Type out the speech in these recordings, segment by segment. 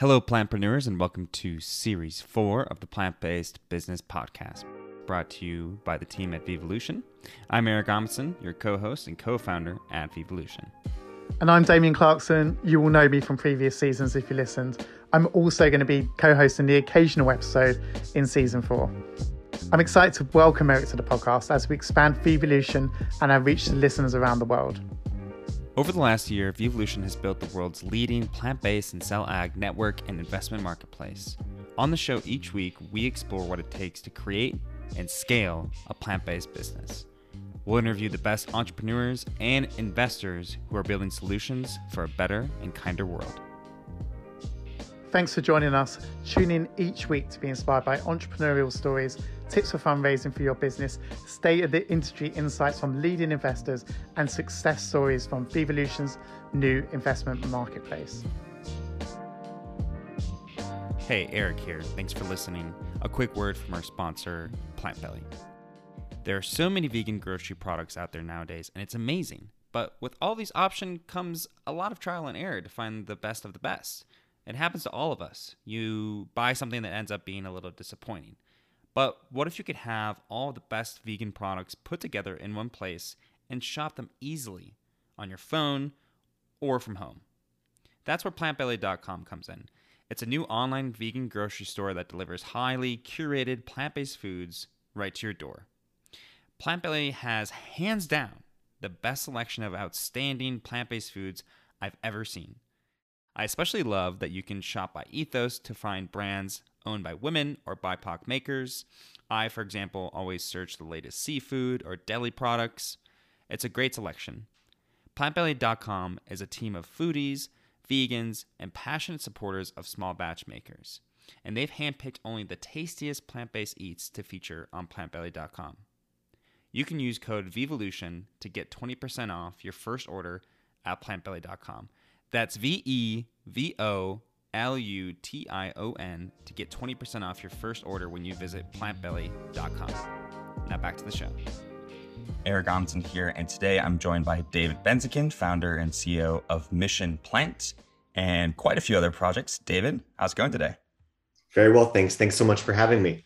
Hello, plantpreneurs, and welcome to Series 4 of the Plant Based Business Podcast, brought to you by the team at Vevolution. I'm Eric Amundsen, your co host and co founder at Vevolution. And I'm Damien Clarkson. You will know me from previous seasons if you listened. I'm also going to be co hosting the occasional episode in season four. I'm excited to welcome Eric to the podcast as we expand Vevolution and our reach to listeners around the world. Over the last year, Vevolution has built the world's leading plant based and cell ag network and investment marketplace. On the show each week, we explore what it takes to create and scale a plant based business. We'll interview the best entrepreneurs and investors who are building solutions for a better and kinder world. Thanks for joining us. Tune in each week to be inspired by entrepreneurial stories, tips for fundraising for your business, state of the industry insights from leading investors, and success stories from Vevolution's new investment marketplace. Hey, Eric here. Thanks for listening. A quick word from our sponsor, Plantbelly. There are so many vegan grocery products out there nowadays, and it's amazing. But with all these options comes a lot of trial and error to find the best of the best. It happens to all of us. You buy something that ends up being a little disappointing. But what if you could have all the best vegan products put together in one place and shop them easily on your phone or from home? That's where plantbelly.com comes in. It's a new online vegan grocery store that delivers highly curated plant based foods right to your door. Plantbelly has hands down the best selection of outstanding plant based foods I've ever seen. I especially love that you can shop by ethos to find brands owned by women or BIPOC makers. I, for example, always search the latest seafood or deli products. It's a great selection. Plantbelly.com is a team of foodies, vegans, and passionate supporters of small batch makers. And they've handpicked only the tastiest plant based eats to feature on plantbelly.com. You can use code VEVOLUTION to get 20% off your first order at plantbelly.com. That's V E V O L U T I O N to get 20% off your first order when you visit plantbelly.com. Now back to the show. Eric Amundsen here, and today I'm joined by David Benzaquen, founder and CEO of Mission Plant, and quite a few other projects. David, how's it going today? Very well, thanks. Thanks so much for having me.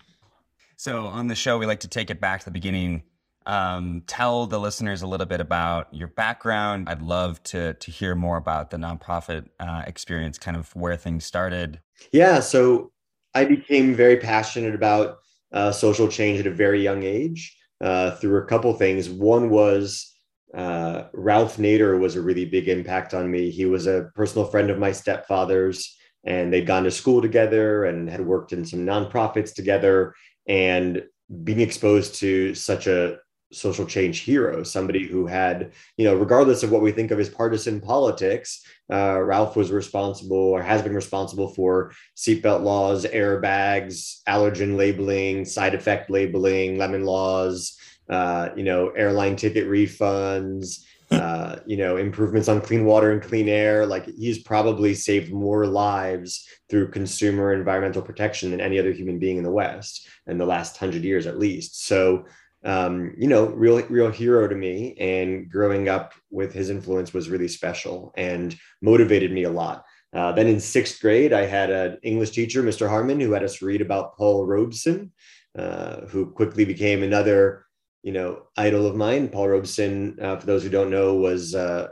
So, on the show, we like to take it back to the beginning um, tell the listeners a little bit about your background. I'd love to to hear more about the nonprofit uh, experience, kind of where things started. Yeah, so I became very passionate about uh, social change at a very young age uh, through a couple things. One was uh, Ralph Nader was a really big impact on me. He was a personal friend of my stepfather's, and they'd gone to school together and had worked in some nonprofits together. And being exposed to such a social change hero, somebody who had, you know, regardless of what we think of as partisan politics, uh, Ralph was responsible or has been responsible for seatbelt laws, airbags, allergen labeling, side effect labeling, lemon laws, uh, you know, airline ticket refunds. Uh, you know, improvements on clean water and clean air. Like he's probably saved more lives through consumer environmental protection than any other human being in the West in the last hundred years, at least. So, um, you know, real real hero to me. And growing up with his influence was really special and motivated me a lot. Uh, then in sixth grade, I had an English teacher, Mr. Harmon, who had us read about Paul Robeson, uh, who quickly became another, you know, idol of mine. Paul Robeson, uh, for those who don't know, was uh,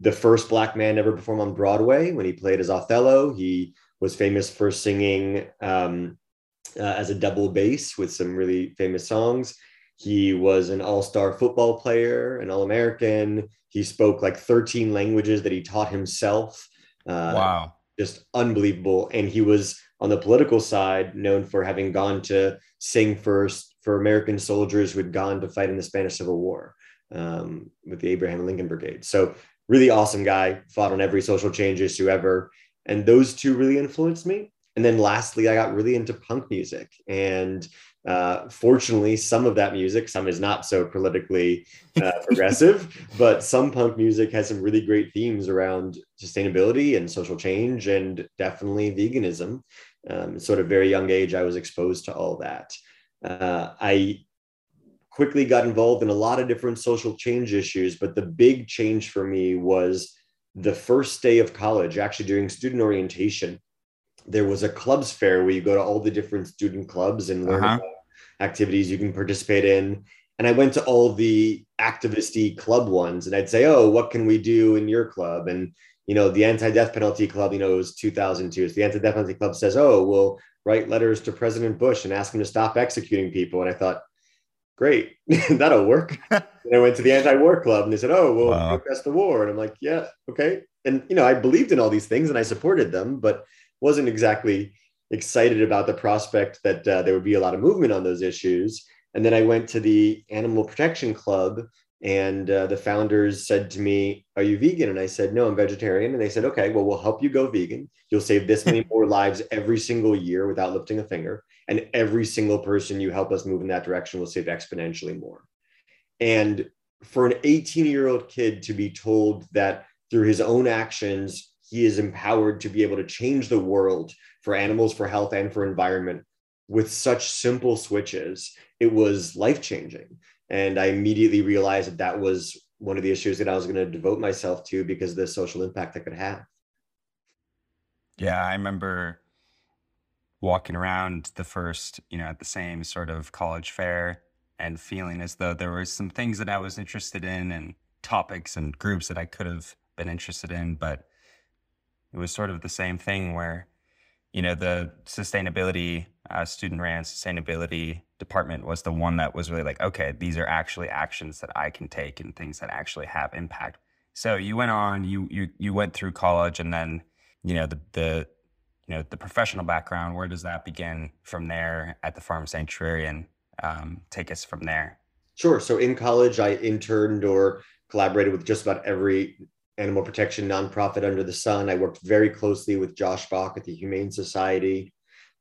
the first black man ever perform on Broadway when he played as Othello. He was famous for singing um, uh, as a double bass with some really famous songs. He was an all star football player, an All American. He spoke like 13 languages that he taught himself. Uh, wow. Just unbelievable. And he was on the political side known for having gone to sing first for American soldiers who had gone to fight in the Spanish Civil War um, with the Abraham Lincoln Brigade. So, really awesome guy, fought on every social change issue ever. And those two really influenced me. And then lastly, I got really into punk music. And uh, fortunately, some of that music, some is not so politically uh, progressive, but some punk music has some really great themes around sustainability and social change and definitely veganism. Um, sort of very young age, I was exposed to all that. Uh, I quickly got involved in a lot of different social change issues, but the big change for me was the first day of college, actually during student orientation. there was a clubs fair where you go to all the different student clubs and learn uh-huh. Activities you can participate in. And I went to all the activisty club ones and I'd say, Oh, what can we do in your club? And, you know, the anti-death penalty club, you know, it was 2002. So the anti-death penalty club says, Oh, we'll write letters to President Bush and ask him to stop executing people. And I thought, great, that'll work. and I went to the anti-war club and they said, Oh, well, wow. protest the war. And I'm like, yeah, okay. And, you know, I believed in all these things and I supported them, but wasn't exactly excited about the prospect that uh, there would be a lot of movement on those issues. And then I went to the Animal Protection Club, and uh, the founders said to me, Are you vegan? And I said, No, I'm vegetarian. And they said, Okay, well, we'll help you go vegan. You'll save this many more lives every single year without lifting a finger. And every single person you help us move in that direction will save exponentially more. And for an 18 year old kid to be told that through his own actions, he is empowered to be able to change the world for animals, for health, and for environment with such simple switches. It was life changing. And I immediately realized that that was one of the issues that I was going to devote myself to because of the social impact I could have. Yeah, I remember walking around the first, you know, at the same sort of college fair and feeling as though there were some things that I was interested in and topics and groups that I could have been interested in, but it was sort of the same thing where, you know, the sustainability uh, student ran sustainability department was the one that was really like, okay, these are actually actions that I can take and things that actually have impact. So you went on, you you you went through college, and then you know the the you know the professional background. Where does that begin from there at the farm sanctuary, and um, take us from there? Sure. So in college, I interned or collaborated with just about every animal protection nonprofit under the sun. I worked very closely with Josh Balk at the Humane Society.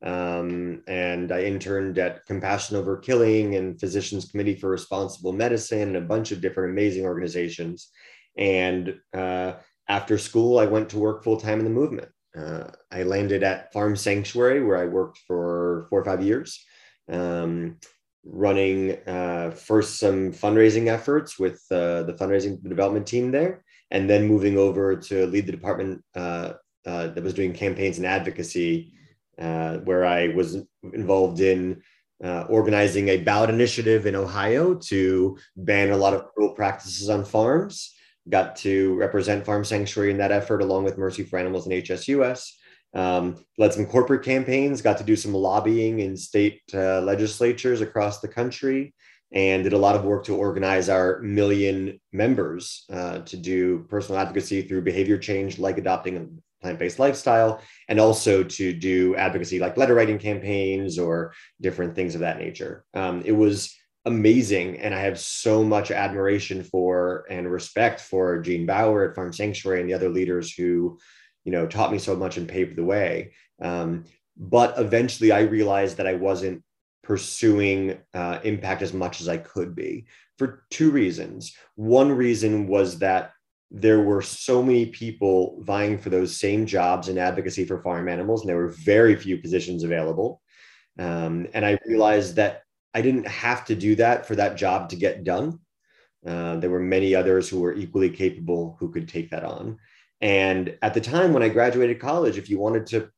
Um, and I interned at Compassion Over Killing and Physicians Committee for Responsible Medicine and a bunch of different amazing organizations. And uh, after school, I went to work full time in the movement. Uh, I landed at Farm Sanctuary, where I worked for four or five years, um, running uh, first some fundraising efforts with uh, the fundraising development team there, and then moving over to lead the department uh, uh, that was doing campaigns and advocacy, uh, where I was involved in uh, organizing a ballot initiative in Ohio to ban a lot of cruel practices on farms. Got to represent Farm Sanctuary in that effort, along with Mercy for Animals and HSUS. Um, led some corporate campaigns, got to do some lobbying in state uh, legislatures across the country, and did a lot of work to organize our million members uh, to do personal advocacy through behavior change, like adopting a plant-based lifestyle, and also to do advocacy like letter writing campaigns or different things of that nature. Um, it was amazing, and I have so much admiration for and respect for Gene Baur at Farm Sanctuary and the other leaders who, you know, taught me so much and paved the way. Um, but eventually, I realized that I wasn't pursuing uh, impact as much as I could be for two reasons. One reason was that there were so many people vying for those same jobs in advocacy for farm animals, and there were very few positions available. Um, and I realized that I didn't have to do that for that job to get done. Uh, there were many others who were equally capable who could take that on. And at the time when I graduated college, if you wanted to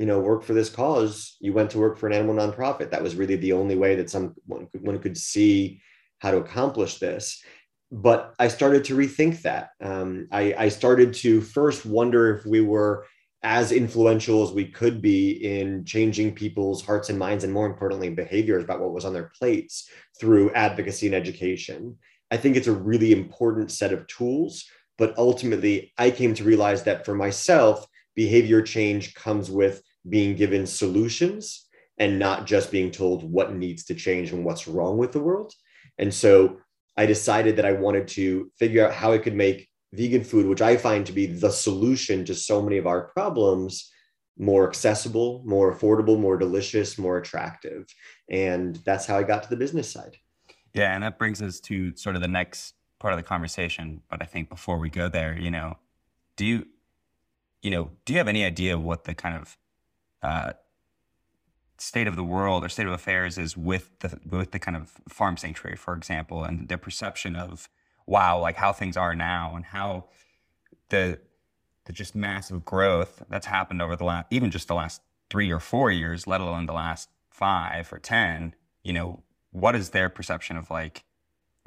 you know, work for this cause, you went to work for an animal nonprofit. That was really the only way that some one could, one could see how to accomplish this. But I started to rethink that. Um, I, I started to first wonder if we were as influential as we could be in changing people's hearts and minds, and more importantly, behaviors about what was on their plates through advocacy and education. I think it's a really important set of tools. But ultimately, I came to realize that for myself, behavior change comes with being given solutions and not just being told what needs to change and what's wrong with the world. And so I decided that I wanted to figure out how I could make vegan food, which I find to be the solution to so many of our problems, more accessible, more affordable, more delicious, more attractive. And that's how I got to the business side. Yeah. And that brings us to sort of the next part of the conversation. But I think before we go there, you know, do you, you know, do you have any idea what the kind of uh, state of the world or state of affairs is with the with the kind of farm sanctuary, for example, and the perception of wow, like how things are now and how the the just massive growth that's happened over the last even just the last three or four years, let alone the last five or 10, you know, what is their perception of like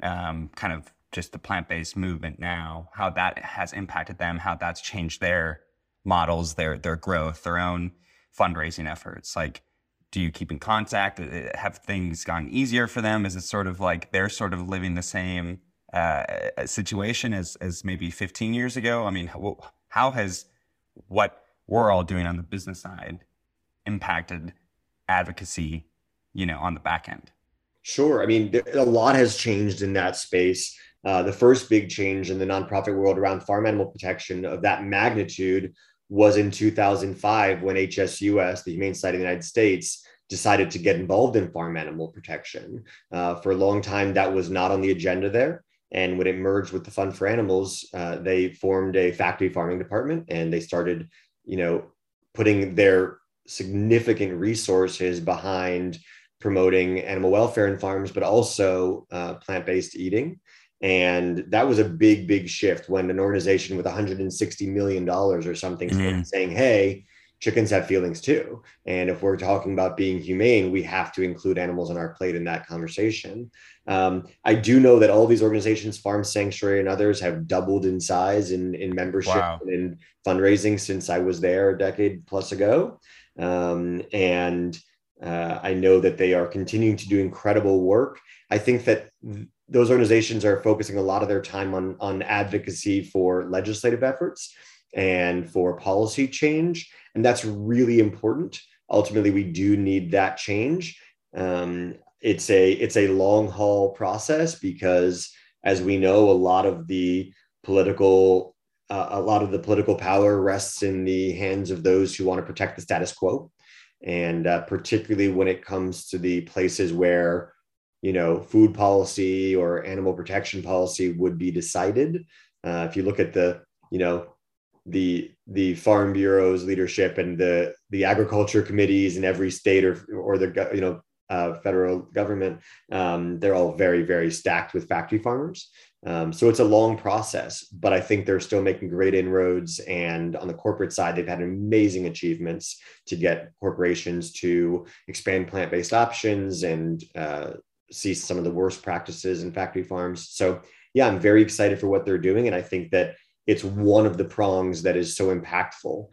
um, kind of just the plant based movement now, how that has impacted them, how that's changed their models, their their growth, their own fundraising efforts. Like, do you keep in contact? Uh, uh, have things gone easier for them? Is it sort of like they're sort of living the same uh, uh situation as as maybe 15 years ago? I mean, how, how has what we're all doing on the business side impacted advocacy, you know, on the back end? Sure. I mean, a lot has changed in that space. Uh, the first big change in the nonprofit world around farm animal protection of that magnitude was in 2005 when HSUS, the Humane Society of the United States, decided to get involved in farm animal protection. Uh, for a long time, that was not on the agenda there. And when it merged with the Fund for Animals, uh, they formed a factory farming department and they started, you know, putting their significant resources behind promoting animal welfare in farms, but also uh, plant based eating. And that was a big, big shift when an organization with $160 million or something mm-hmm. saying, hey, chickens have feelings too. And if we're talking about being humane, we have to include animals on our plate in that conversation. Um, I do know that all these organizations, Farm Sanctuary and others, have doubled in size in, in membership wow. and in fundraising since I was there a decade plus ago. Um, and uh, I know that they are continuing to do incredible work. I think that th- those organizations are focusing a lot of their time on, on advocacy for legislative efforts and for policy change. And that's really important. Ultimately, we do need that change. Um, it's a it's a long haul process because, as we know, a lot of the political uh, a lot of the political power rests in the hands of those who want to protect the status quo and uh, particularly when it comes to the places where you know food policy or animal protection policy would be decided uh, if you look at the you know the the farm bureau's leadership and the the agriculture committees in every state or or the you know uh, federal government um, they're all very very stacked with factory farmers um, so it's a long process, but I think they're still making great inroads. And on the corporate side, they've had amazing achievements to get corporations to expand plant based options and uh, see some of the worst practices in factory farms. So, yeah, I'm very excited for what they're doing. And I think that it's one of the prongs that is so impactful.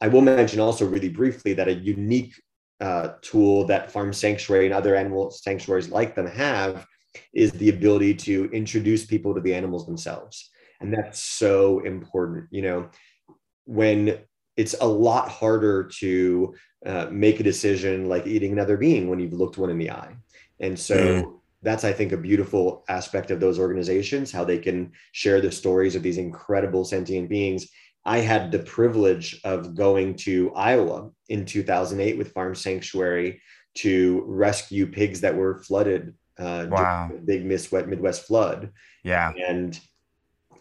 I will mention also, really briefly, that a unique uh, tool that Farm Sanctuary and other animal sanctuaries like them have is the ability to introduce people to the animals themselves. And that's so important. You know, when it's a lot harder to uh, make a decision like eating another being when you've looked one in the eye. And so mm. that's, I think, a beautiful aspect of those organizations, how they can share the stories of these incredible sentient beings. I had the privilege of going to Iowa in 2008 with Farm Sanctuary to rescue pigs that were flooded uh, wow. big Midwest, Midwest flood. Yeah. And,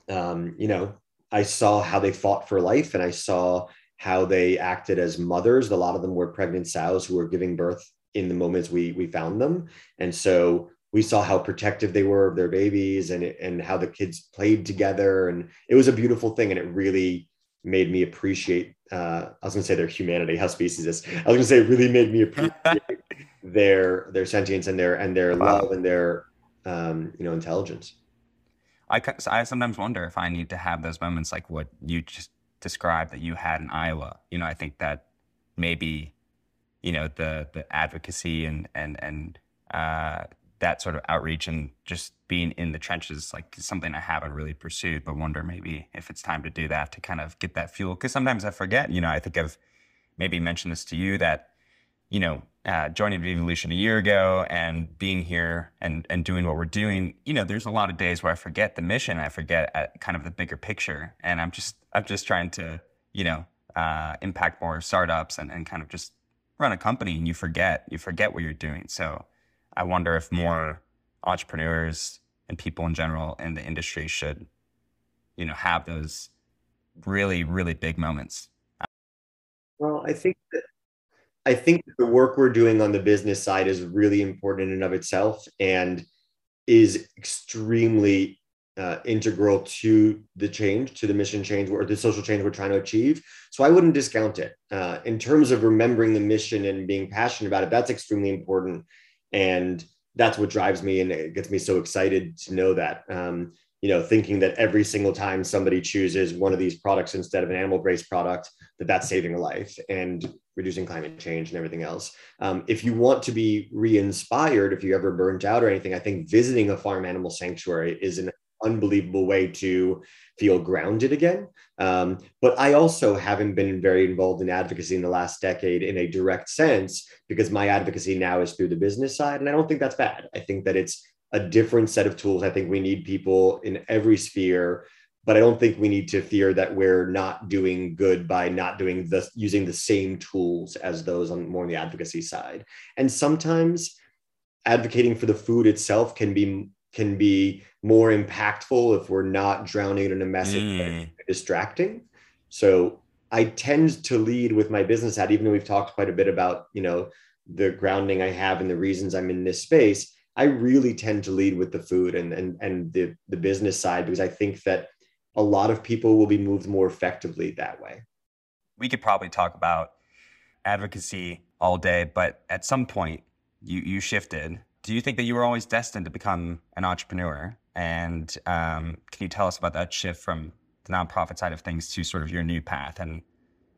um, you know, I saw how they fought for life and I saw how they acted as mothers. A lot of them were pregnant sows who were giving birth in the moments we, we found them. And so we saw how protective they were of their babies and, and how the kids played together. And it was a beautiful thing. And it really made me appreciate, uh, I was going to say their humanity, how speciesist. I was going to say it really made me appreciate their their sentience and their and their wow. love and their um, you know intelligence. I I sometimes wonder if I need to have those moments like what you just described that you had in Iowa. You know, I think that maybe you know the the advocacy and and and uh, that sort of outreach and just being in the trenches like something I haven't really pursued, but wonder maybe if it's time to do that to kind of get that fuel. Because sometimes I forget. You know, I think I've maybe mentioned this to you that you know uh, joining Vevolution a year ago and being here and and doing what we're doing, you know, there's a lot of days where I forget the mission, I forget uh, kind of the bigger picture, and I'm just I'm just trying to you know uh, impact more startups and and kind of just run a company, and you forget you forget what you're doing. So I wonder if more entrepreneurs and people in general in the industry should you know have those really really big moments. Well, I think that I think the work we're doing on the business side is really important in and of itself and is extremely uh, integral to the change, to the mission change or the social change we're trying to achieve. So I wouldn't discount it. Uh, in terms of remembering the mission and being passionate about it, that's extremely important. And that's what drives me and it gets me so excited to know that. Um, you know, thinking that every single time somebody chooses one of these products instead of an animal-based product, that that's saving a life and reducing climate change and everything else. Um, if you want to be re-inspired, if you ever burnt out or anything, I think visiting a farm animal sanctuary is an unbelievable way to feel grounded again. Um, but I also haven't been very involved in advocacy in the last decade in a direct sense because my advocacy now is through the business side. And I don't think that's bad. I think that it's a different set of tools. I think we need people in every sphere, but I don't think we need to fear that we're not doing good by not doing the using the same tools as those on more on the advocacy side. And sometimes advocating for the food itself can be can be more impactful if we're not drowning in a message mm. distracting. So I tend to lead with my business hat, even though we've talked quite a bit about, you know, the grounding I have and the reasons I'm in this space. I really tend to lead with the food and and and the the business side because I think that a lot of people will be moved more effectively that way. We could probably talk about advocacy all day, but at some point you you shifted do you think that you were always destined to become an entrepreneur? And um, can you tell us about that shift from the nonprofit side of things to sort of your new path? And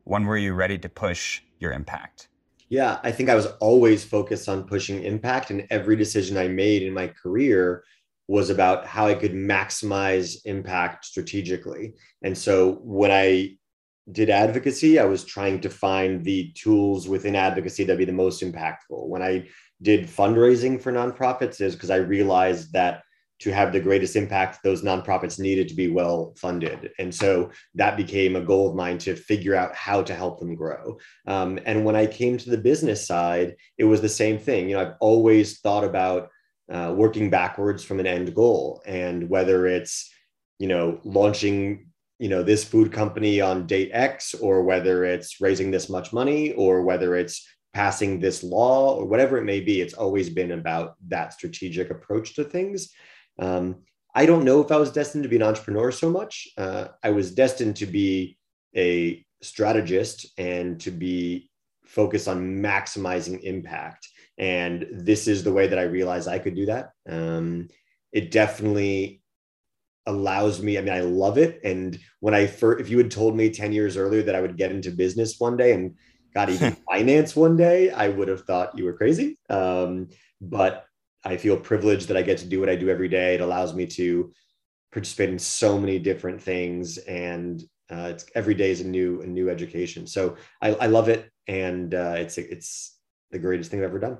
when were you ready to push your impact? Yeah, I think I was always focused on pushing impact, and every decision I made in my career was about how I could maximize impact strategically. And so when I did advocacy, I was trying to find the tools within advocacy that be the most impactful. When I did fundraising for nonprofits is because I realized that to have the greatest impact, those nonprofits needed to be well funded. And so that became a goal of mine to figure out how to help them grow. Um, and when I came to the business side, it was the same thing. You know, I've always thought about uh, working backwards from an end goal. And whether it's, you know, launching you know this food company on date x or whether it's raising this much money or whether it's passing this law or whatever it may be. It's always been about that strategic approach to things. Um, I don't know if I was destined to be an entrepreneur so much. Uh, I was destined to be a strategist and to be focused on maximizing impact. And this is the way that I realized I could do that. Um, it definitely allows me. I mean, I love it. And when I first, if you had told me 10 years earlier that I would get into business one day and got even finance one day, I would have thought you were crazy. Um, but I feel privileged that I get to do what I do every day. It allows me to participate in so many different things, and uh, it's every day is a new a new education. So I, I love it, and uh, it's it's the greatest thing I've ever done.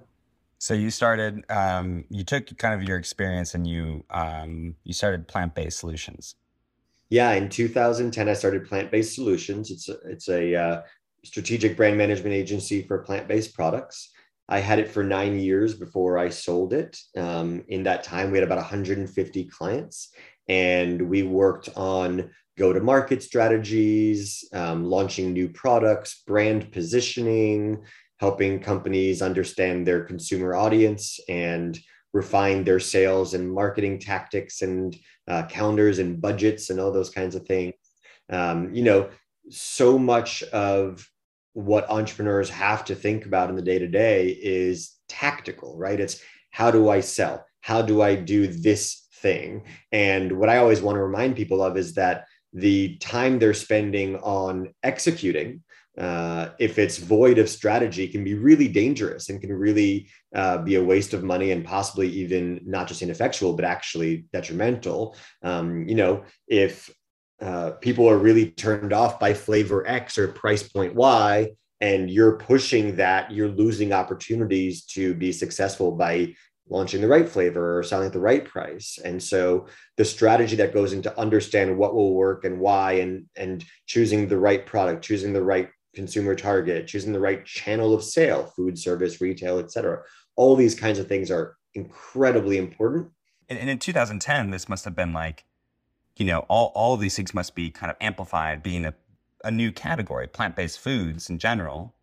So you started, um, you took kind of your experience and you um, you started plant based solutions. Yeah, in 2010, I started Plant Based Solutions. It's a, it's a uh, strategic brand management agency for plant based products. I had it for nine years before I sold it. Um, in that time, we had about 150 clients, and we worked on go to market strategies, um, launching new products, brand positioning, helping companies understand their consumer audience and refine their sales and marketing tactics and uh, calendars and budgets and all those kinds of things. Um, you know, so much of what entrepreneurs have to think about in the day to day is tactical, right? It's how do I sell? How do I do this thing? And what I always want to remind people of is that the time they're spending on executing, uh, if it's void of strategy, can be really dangerous and can really uh, be a waste of money and possibly even not just ineffectual, but actually detrimental. Um, you know, if uh, people are really turned off by flavor X or price point Y, and you're pushing that, you're losing opportunities to be successful by launching the right flavor or selling at the right price. And so the strategy that goes into understand what will work and why, and and choosing the right product, choosing the right consumer target, choosing the right channel of sale, food service, retail, et cetera. All these kinds of things are incredibly important. And in 2010, this must have been like you know, all, all of these things must be kind of amplified being a, a new category, plant-based foods in general.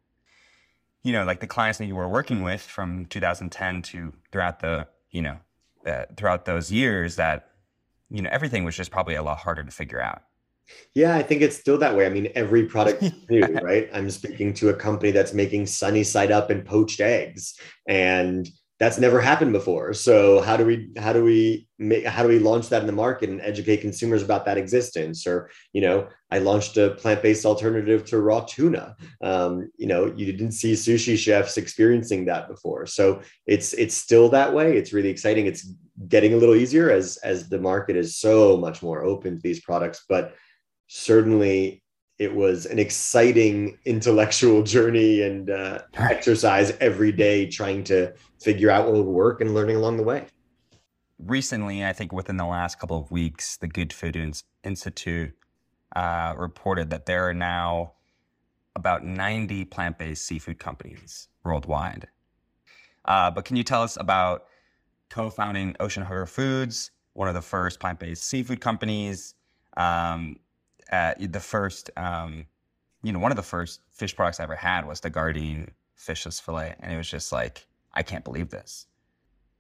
You know, like the clients that you were working with from 2010 to throughout the, you know, uh, throughout those years that you know, everything was just probably a lot harder to figure out. Yeah, I think it's still that way. I mean, every product new, right? I'm speaking to a company that's making sunny side up and poached eggs, and that's never happened before. So how do we how do we make how do we launch that in the market and educate consumers about that existence? Or you know, I launched a plant based alternative to raw tuna. Um, you know, you didn't see sushi chefs experiencing that before. So it's it's still that way. It's really exciting. It's getting a little easier as as the market is so much more open to these products, but certainly it was an exciting intellectual journey and uh, exercise every day trying to figure out what would work and learning along the way. Recently i think within the last couple of weeks the good food institute uh, reported that there are now about 90 plant-based seafood companies worldwide. Uh, but can you tell us about co-founding ocean hugger foods one of the first plant-based seafood companies? Um, uh, the first, um, you know, one of the first fish products I ever had was the Gardein fishless fillet, and it was just like, I can't believe this.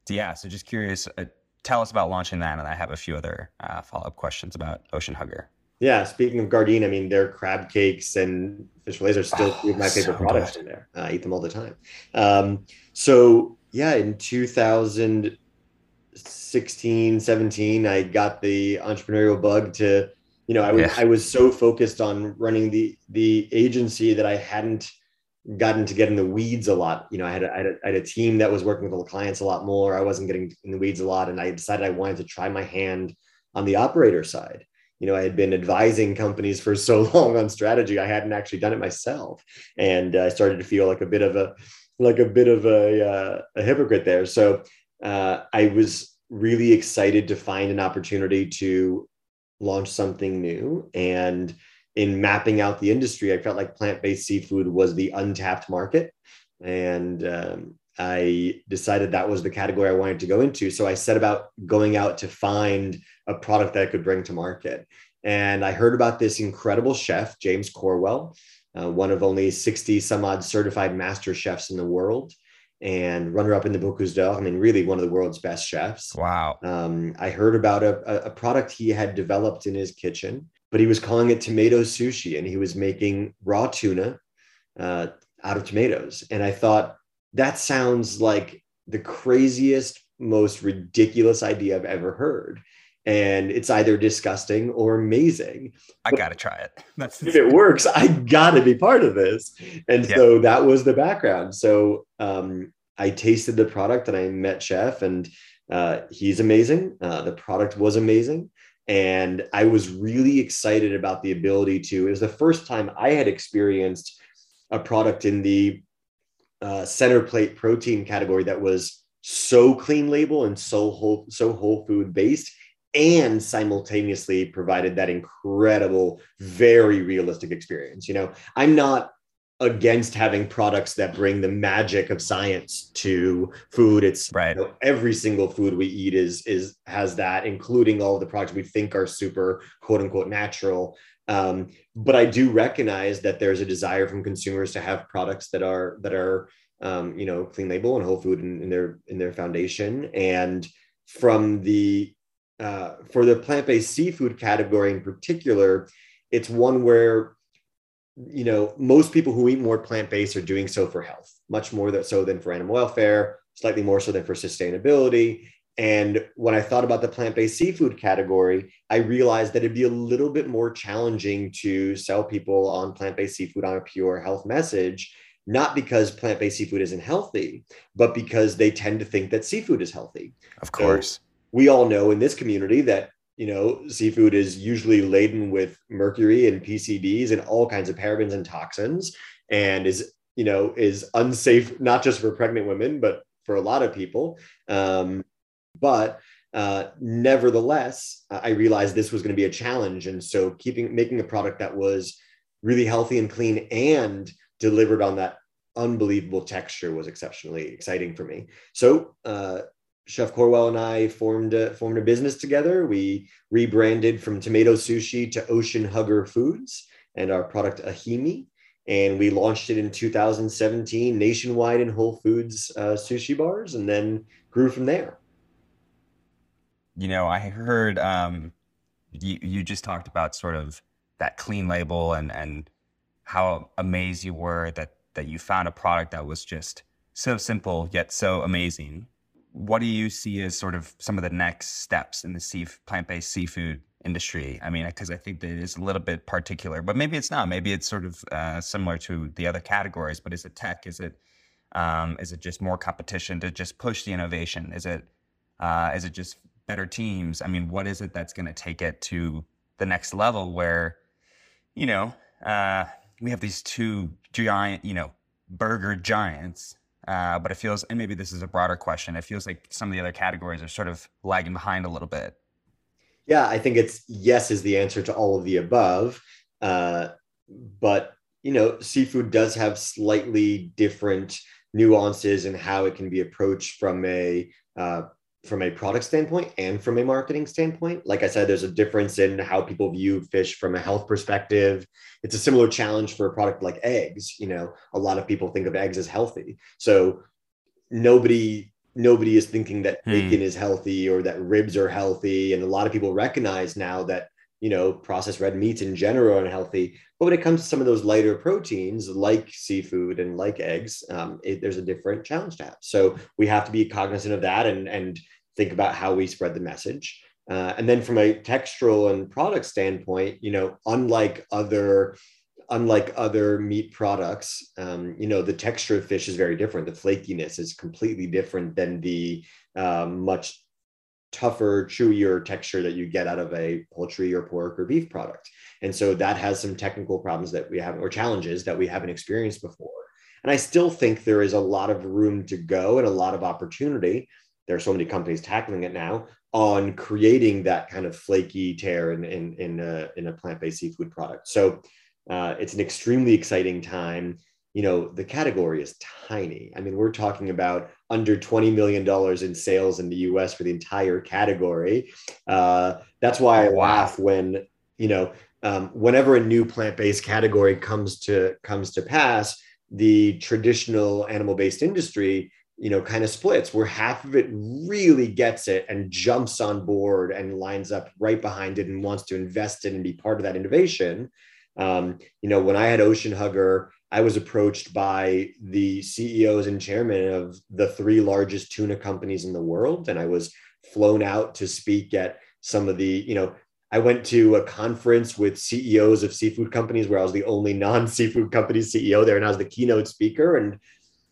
So yeah, so just curious, uh, tell us about launching that, and I have a few other uh, follow up questions about Ocean Hugger. Yeah, speaking of Gardein, I mean, their crab cakes and fish fillets are still oh, my favorite so products good. in there. I eat them all the time. Um, so yeah, in 2016, 17, I got the entrepreneurial bug to you know, I was yeah. I was so focused on running the the agency that I hadn't gotten to get in the weeds a lot. You know, I had a, I had a, I had a team that was working with the clients a lot more. I wasn't getting in the weeds a lot, and I decided I wanted to try my hand on the operator side. You know, I had been advising companies for so long on strategy, I hadn't actually done it myself, and I started to feel like a bit of a like a bit of a, uh, a hypocrite there. So uh, I was really excited to find an opportunity to launch something new. And in mapping out the industry, I felt like plant based seafood was the untapped market. And um, I decided that was the category I wanted to go into. So I set about going out to find a product that I could bring to market. And I heard about this incredible chef, James Corwell, uh, one of only 60 some odd certified master chefs in the world and runner up in the Bocuse d'Or. I mean, really one of the world's best chefs. Wow. Um, I heard about a, a product he had developed in his kitchen, but he was calling it tomato sushi and he was making raw tuna uh, out of tomatoes. And I thought, that sounds like the craziest, most ridiculous idea I've ever heard. And it's either disgusting or amazing. I gotta try it. That's if it works, I gotta be part of this. And yeah. so that was the background. So um, I tasted the product and I met Chef, and uh, he's amazing. Uh, the product was amazing. And I was really excited about the ability to, it was the first time I had experienced a product in the uh, center plate protein category that was so clean label and so whole, so whole food based and simultaneously provided that incredible, very realistic experience. You know, I'm not against having products that bring the magic of science to food. It's right. you know, every single food we eat is is has that including all the products we think are super quote unquote natural. Um, but i do recognize that there's a desire from consumers to have products that are that are um, you know clean label and whole food in, in their in their foundation. And from the uh, for the plant-based seafood category in particular it's one where you know most people who eat more plant-based are doing so for health much more so than for animal welfare slightly more so than for sustainability. And when i thought about the plant-based seafood category i realized that it'd be a little bit more challenging to sell people on plant-based seafood on a pure health message not because plant-based seafood isn't healthy but because they tend to think that seafood is healthy. Of course. so we all know in this community that you know seafood is usually laden with mercury and pcbs and all kinds of parabens and toxins and is you know is unsafe not just for pregnant women but for a lot of people. Um, but uh, nevertheless i realized this was going to be a challenge. And so keeping making a product that was really healthy and clean and delivered on that unbelievable texture was exceptionally exciting for me. So uh, Chef Corwell and I formed a, formed a business together. We rebranded from Tomato Sushi to Ocean Hugger Foods and our product Ahimi. And we launched it in 2017 nationwide in Whole Foods uh, sushi bars and then grew from there. you know, I heard um, you you just talked about sort of that clean label and and how amazed you were that that you found a product that was just so simple yet so amazing. What do you see as sort of some of the next steps in the sea plant-based seafood industry? I mean, because I think that it is a little bit particular, but maybe it's not. Maybe it's sort of uh, similar to the other categories. But is it tech? Is it um, is it just more competition to just push the innovation? Is it uh, is it just better teams? I mean, what is it that's going to take it to the next level where, you know, uh, we have these two giant, you know, burger giants. Uh, but it feels, and maybe this is a broader question. It feels like some of the other categories are sort of lagging behind a little bit. Yeah, I think it's yes is the answer to all of the above. Uh, but you know, seafood does have slightly different nuances and how it can be approached from a uh, from a product standpoint and from a marketing standpoint. Like I said, there's a difference in how people view fish from a health perspective. It's a similar challenge for a product like eggs. You know, a lot of people think of eggs as healthy. So nobody nobody is thinking that hmm. bacon is healthy or that ribs are healthy. And a lot of people recognize now that you know, processed red meats in general are unhealthy. But when it comes to some of those lighter proteins like seafood and like eggs, um, it, there's a different challenge to have. So we have to be cognizant of that and, and think about how we spread the message. Uh, and then from a textural and product standpoint, you know, unlike other unlike other meat products, um, you know, the texture of fish is very different. The flakiness is completely different than the um, much tougher, chewier texture that you get out of a poultry or pork or beef product. And so that has some technical problems that we have or challenges that we haven't experienced before. And I still think there is a lot of room to go and a lot of opportunity. There are so many companies tackling it now on creating that kind of flaky tear in, in, in a, in a plant-based seafood product. So uh, it's an extremely exciting time you know, the category is tiny. I mean, we're talking about under $20 million in sales in the US for the entire category. Uh, that's why I laugh when, you know, um, whenever a new plant-based category comes to comes to pass, the traditional animal-based industry, you know, kind of splits where half of it really gets it and jumps on board and lines up right behind it and wants to invest in and be part of that innovation. Um, you know, when I had Ocean Hugger I was approached by the CEOs and chairman of the three largest tuna companies in the world. And I was flown out to speak at some of the, you know, I went to a conference with CEOs of seafood companies where I was the only non seafood company CEO there. And I was the keynote speaker. And,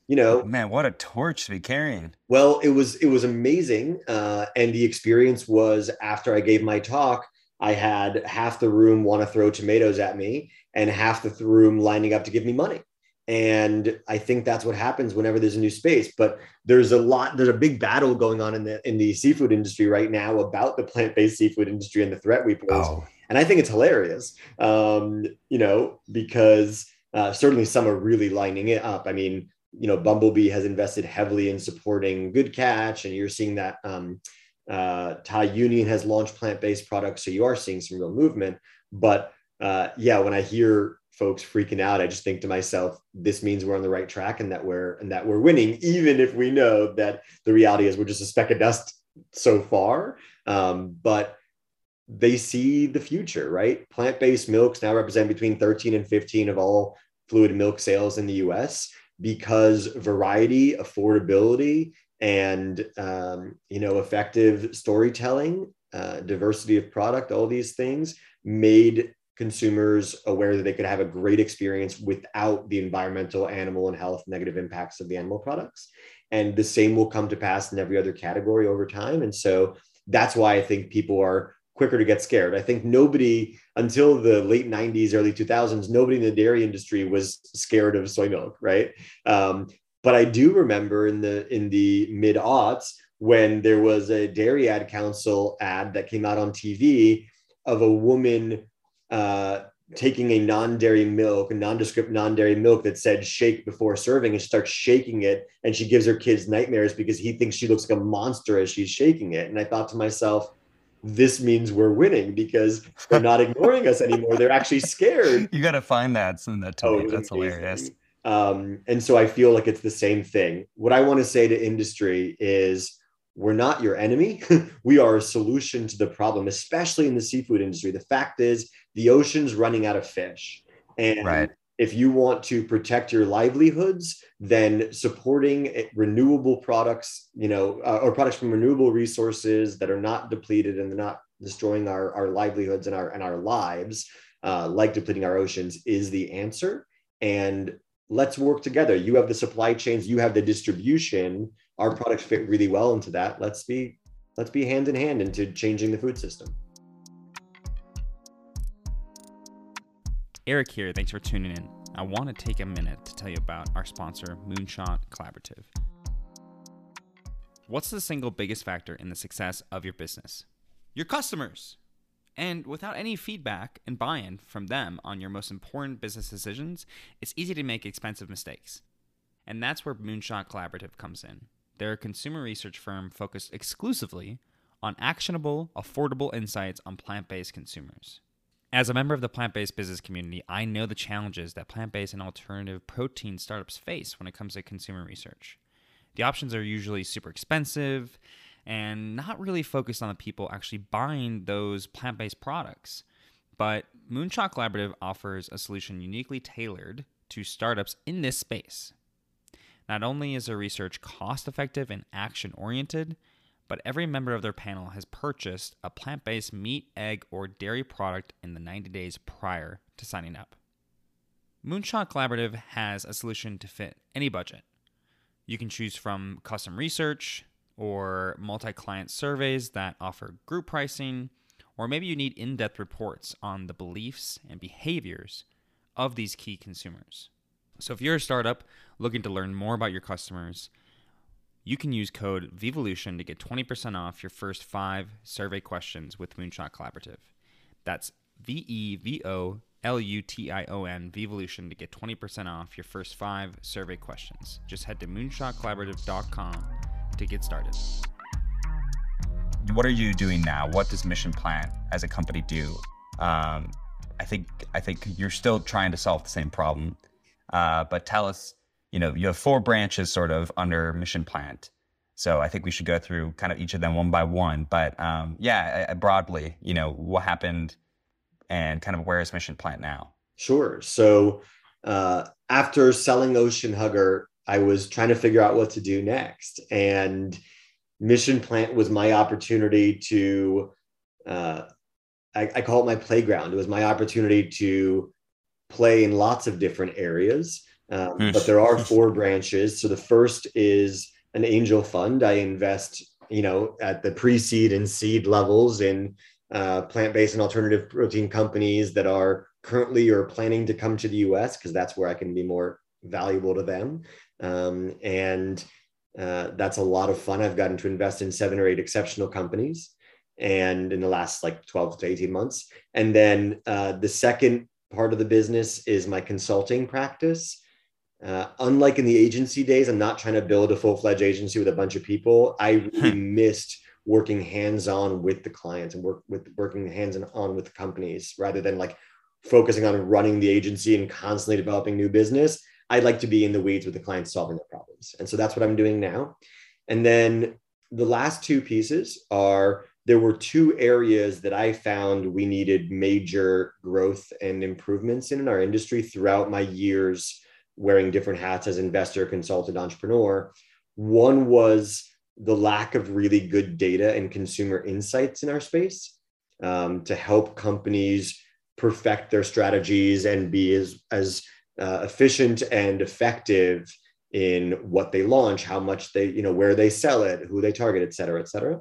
you know, man, what a torch to be carrying. Well, it was, it was amazing. Uh, and the experience was after I gave my talk, I had half the room want to throw tomatoes at me and half the room lining up to give me money. And I think that's what happens whenever there's a new space. But there's a lot, there's a big battle going on in the in the seafood industry right now about the plant-based seafood industry and the threat we pose. Oh. And I think it's hilarious, um, you know, because uh, certainly some are really lining it up. I mean, you know, Bumblebee has invested heavily in supporting Good Catch, and you're seeing that um, uh, Thai Union has launched plant-based products, so you are seeing some real movement. But uh, yeah, when I hear folks freaking out, I just think to myself, this means we're on the right track and that we're and that we're winning, even if we know that the reality is we're just a speck of dust so far. Um, but they see the future, right? Plant-based milks now represent between 13 and 15 of all fluid milk sales in the US because variety, affordability, and um, you know effective storytelling uh, diversity of product all these things made consumers aware that they could have a great experience without the environmental animal and health negative impacts of the animal products. And the same will come to pass in every other category over time. And so that's why i think people are quicker to get scared. I think nobody until the late 90s early 2000s nobody in the dairy industry was scared of soy milk right? Um, but I do remember in the in the mid aughts when there was a dairy ad council ad that came out on TV of a woman uh, taking a non-dairy milk, a nondescript non-dairy milk that said shake before serving and she starts shaking it and she gives her kids nightmares because he thinks she looks like a monster as she's shaking it. And I thought to myself, this means we're winning because they're not ignoring us anymore. They're actually scared. You got to find that. Send that to oh, me. That's amazing. hilarious. Um, and so I feel like it's the same thing. What I want to say to industry is we're not your enemy. we are a solution to the problem, especially in the seafood industry. The fact is, the ocean's running out of fish. And right. if you want to protect your livelihoods, then supporting renewable products, you know, uh, or products from renewable resources that are not depleted and they're not destroying our, our livelihoods and our and our lives, uh, like depleting our oceans, is the answer. And let's work together. You have the supply chains, you have the distribution. Our products fit really well into that. Let's be let's be hand in hand into changing the food system. Eric here. Thanks for tuning in. I want to take a minute to tell you about our sponsor, Moonshot Collaborative. What's the single biggest factor in the success of your business? Your customers. And without any feedback and buy in from them on your most important business decisions, it's easy to make expensive mistakes. And that's where Moonshot Collaborative comes in. They're a consumer research firm focused exclusively on actionable, affordable insights on plant based consumers. As a member of the plant based business community, I know the challenges that plant based and alternative protein startups face when it comes to consumer research. The options are usually super expensive and not really focused on the people actually buying those plant based products. But Moonshot Collaborative offers a solution uniquely tailored to startups in this space. Not only is their research cost effective and action oriented, but every member of their panel has purchased a plant based meat, egg, or dairy product in the 90 days prior to signing up. Moonshot Collaborative has a solution to fit any budget. You can choose from custom research, or multi client surveys that offer group pricing, or maybe you need in depth reports on the beliefs and behaviors of these key consumers. So, if you're a startup looking to learn more about your customers, you can use code VEVOLUTION to get 20% off your first five survey questions with Moonshot Collaborative. That's V E V O L U T I O N, VEVOLUTION, to get 20% off your first five survey questions. Just head to moonshotcollaborative.com to get started. What are you doing now? What does Mission Plant as a company do? Um, I think I think you're still trying to solve the same problem, uh, but tell us. You know, you have four branches sort of under Mission Plant. So I think we should go through kind of each of them one by one. But um, yeah, broadly, you know, what happened and kind of where is Mission Plant now? Sure. So uh, after selling Ocean Hugger, I was trying to figure out what to do next. And Mission Plant was my opportunity to, uh, I, I, call it my playground. It was my opportunity to play in lots of different areas. Um, but there are four branches. So the first is an angel fund. I invest, you know, at the pre-seed and seed levels in uh, plant-based and alternative protein companies that are currently or planning to come to the U.S. because that's where I can be more valuable to them. Um, and uh, that's a lot of fun. I've gotten to invest in seven or eight exceptional companies and in the last like 12 to 18 months. And then uh, the second part of the business is my consulting practice. Uh, unlike in the agency days, I'm not trying to build a full fledged agency with a bunch of people. I really missed working hands on with the clients and work with working hands on with the companies rather than like focusing on running the agency and constantly developing new business. I'd like to be in the weeds with the clients solving their problems. And so that's what I'm doing now. And then the last two pieces are there were two areas that I found we needed major growth and improvements in, in our industry throughout my years wearing different hats as investor, consultant, entrepreneur. One was the lack of really good data and consumer insights in our space um, to help companies perfect their strategies and be as, as uh, efficient and effective in what they launch, how much they, you know, where they sell it, who they target, et cetera, et cetera.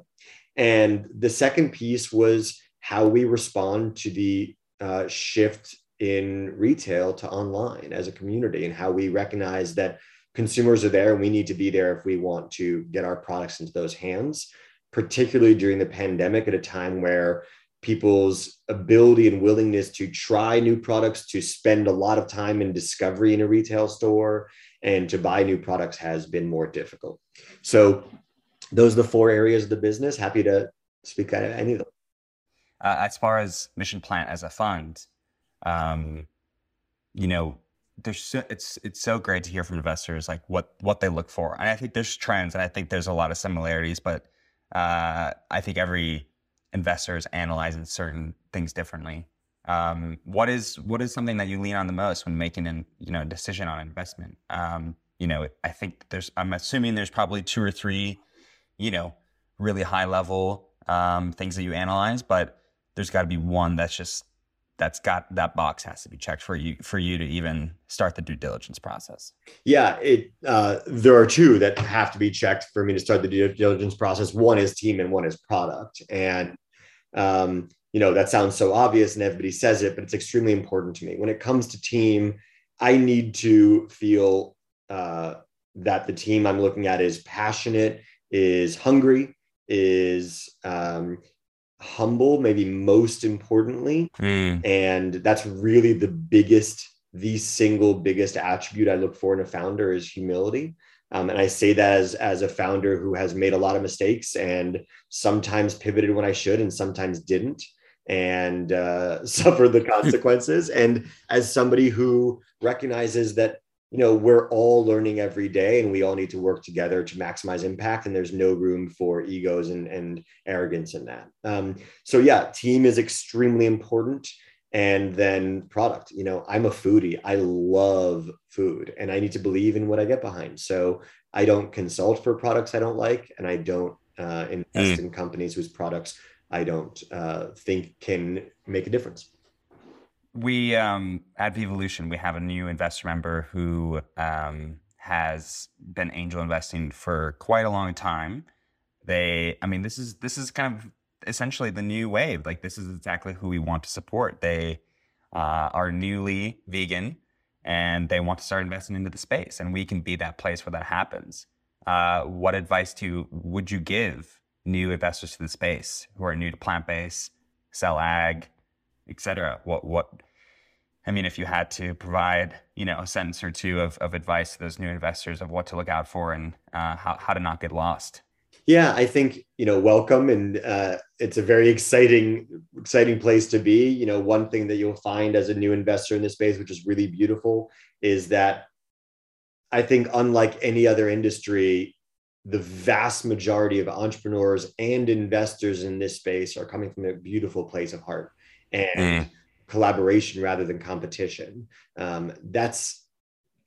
And the second piece was how we respond to the uh, shift in retail to online as a community and how we recognize that consumers are there and we need to be there if we want to get our products into those hands, particularly during the pandemic at a time where people's ability and willingness to try new products, to spend a lot of time in discovery in a retail store, and to buy new products has been more difficult. So, those are the four areas of the business. Happy to speak at any of them. Uh, as far as Mission Plant as a fund, um, you know, there's so, it's it's so great to hear from investors like what what they look for, and I think there's trends, and I think there's a lot of similarities, but uh, I think every investor is analyzing certain things differently. Um, what is what is something that you lean on the most when making an you know decision on investment? Um, you know, I think there's I'm assuming there's probably two or three, you know, really high level um, things that you analyze, but there's got to be one that's just that's got that box has to be checked for you for you to even start the due diligence process. Yeah, it uh, there are two that have to be checked for me to start the due diligence process. One is team and one is product, and um, you know that sounds so obvious and everybody says it, but it's extremely important to me when it comes to team. I need to feel uh, that the team I'm looking at is passionate, is hungry, is um, humble, maybe most importantly. Mm. And that's really the biggest, the single biggest attribute I look for in a founder is humility. Um, and I say that as, as a founder who has made a lot of mistakes and sometimes pivoted when I should and sometimes didn't and uh, suffered the consequences. and as somebody who recognizes that you know we're all learning every day and we all need to work together to maximize impact and there's no room for egos and, and arrogance in that. Um, so yeah team is extremely important and then product you know i'm a foodie. I love food and i need to believe in what i get behind. So i don't consult for products i don't like and i don't uh, invest mm. in companies whose products i don't uh, think can make a difference we um, at Vevolution, we have a new investor member who um, has been angel investing for quite a long time. They, I mean, this is this is kind of essentially the new wave. Like this is exactly who we want to support. They uh, are newly vegan and they want to start investing into the space, and we can be that place where that happens. Uh, what advice to would you give new investors to the space who are new to plant based, cell ag, etc.? What what I mean, if you had to provide, you know, a sentence or two of, of advice to those new investors of what to look out for and uh, how, how to not get lost. Yeah, I think you know, welcome, and uh, it's a very exciting, exciting place to be. You know, one thing that you'll find as a new investor in this space, which is really beautiful, is that I think, unlike any other industry, the vast majority of entrepreneurs and investors in this space are coming from a beautiful place of heart, and mm collaboration rather than competition. Um, that's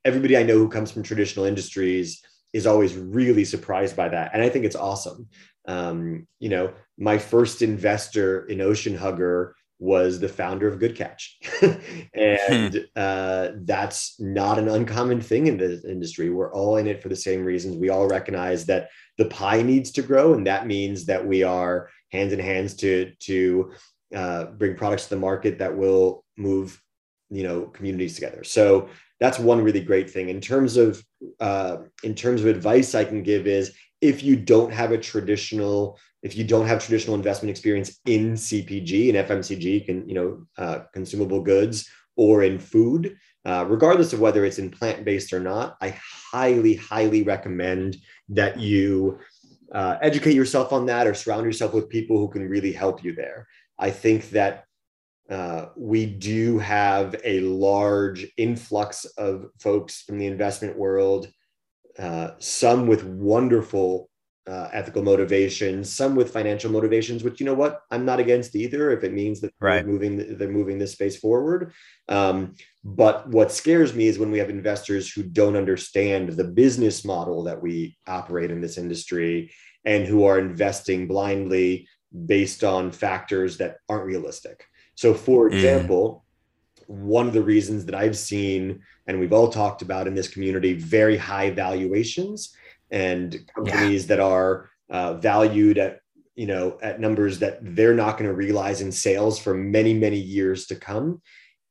everybody I know who comes from traditional industries is always really surprised by that. And I think it's awesome. Um, you know, my first investor in Ocean Hugger was the founder of Good Catch. and hmm. uh, that's not an uncommon thing in the industry. We're all in it for the same reasons. We all recognize that the pie needs to grow. And that means that we are hands in hands to, to uh, bring products to the market that will move you know communities together. So that's one really great thing. In terms of uh, in terms of advice i can give is if you don't have a traditional if you don't have traditional investment experience in cpg and fmcg can you know uh, consumable goods or in food uh, regardless of whether it's in plant-based or not i highly highly recommend that you uh, educate yourself on that or surround yourself with people who can really help you there I think that uh, we do have a large influx of folks from the investment world, uh, some with wonderful uh, ethical motivations, some with financial motivations. Which you know what, I'm not against either if it means that right. they're moving they're moving this space forward. Um, but what scares me is when we have investors who don't understand the business model that we operate in this industry and who are investing blindly based on factors that aren't realistic. So, for mm. example, mm. one of the reasons that I've seen, and we've all talked about in this community, very high valuations and companies yeah. that are uh, valued at you know at numbers that they're not going to realize in sales for many many years to come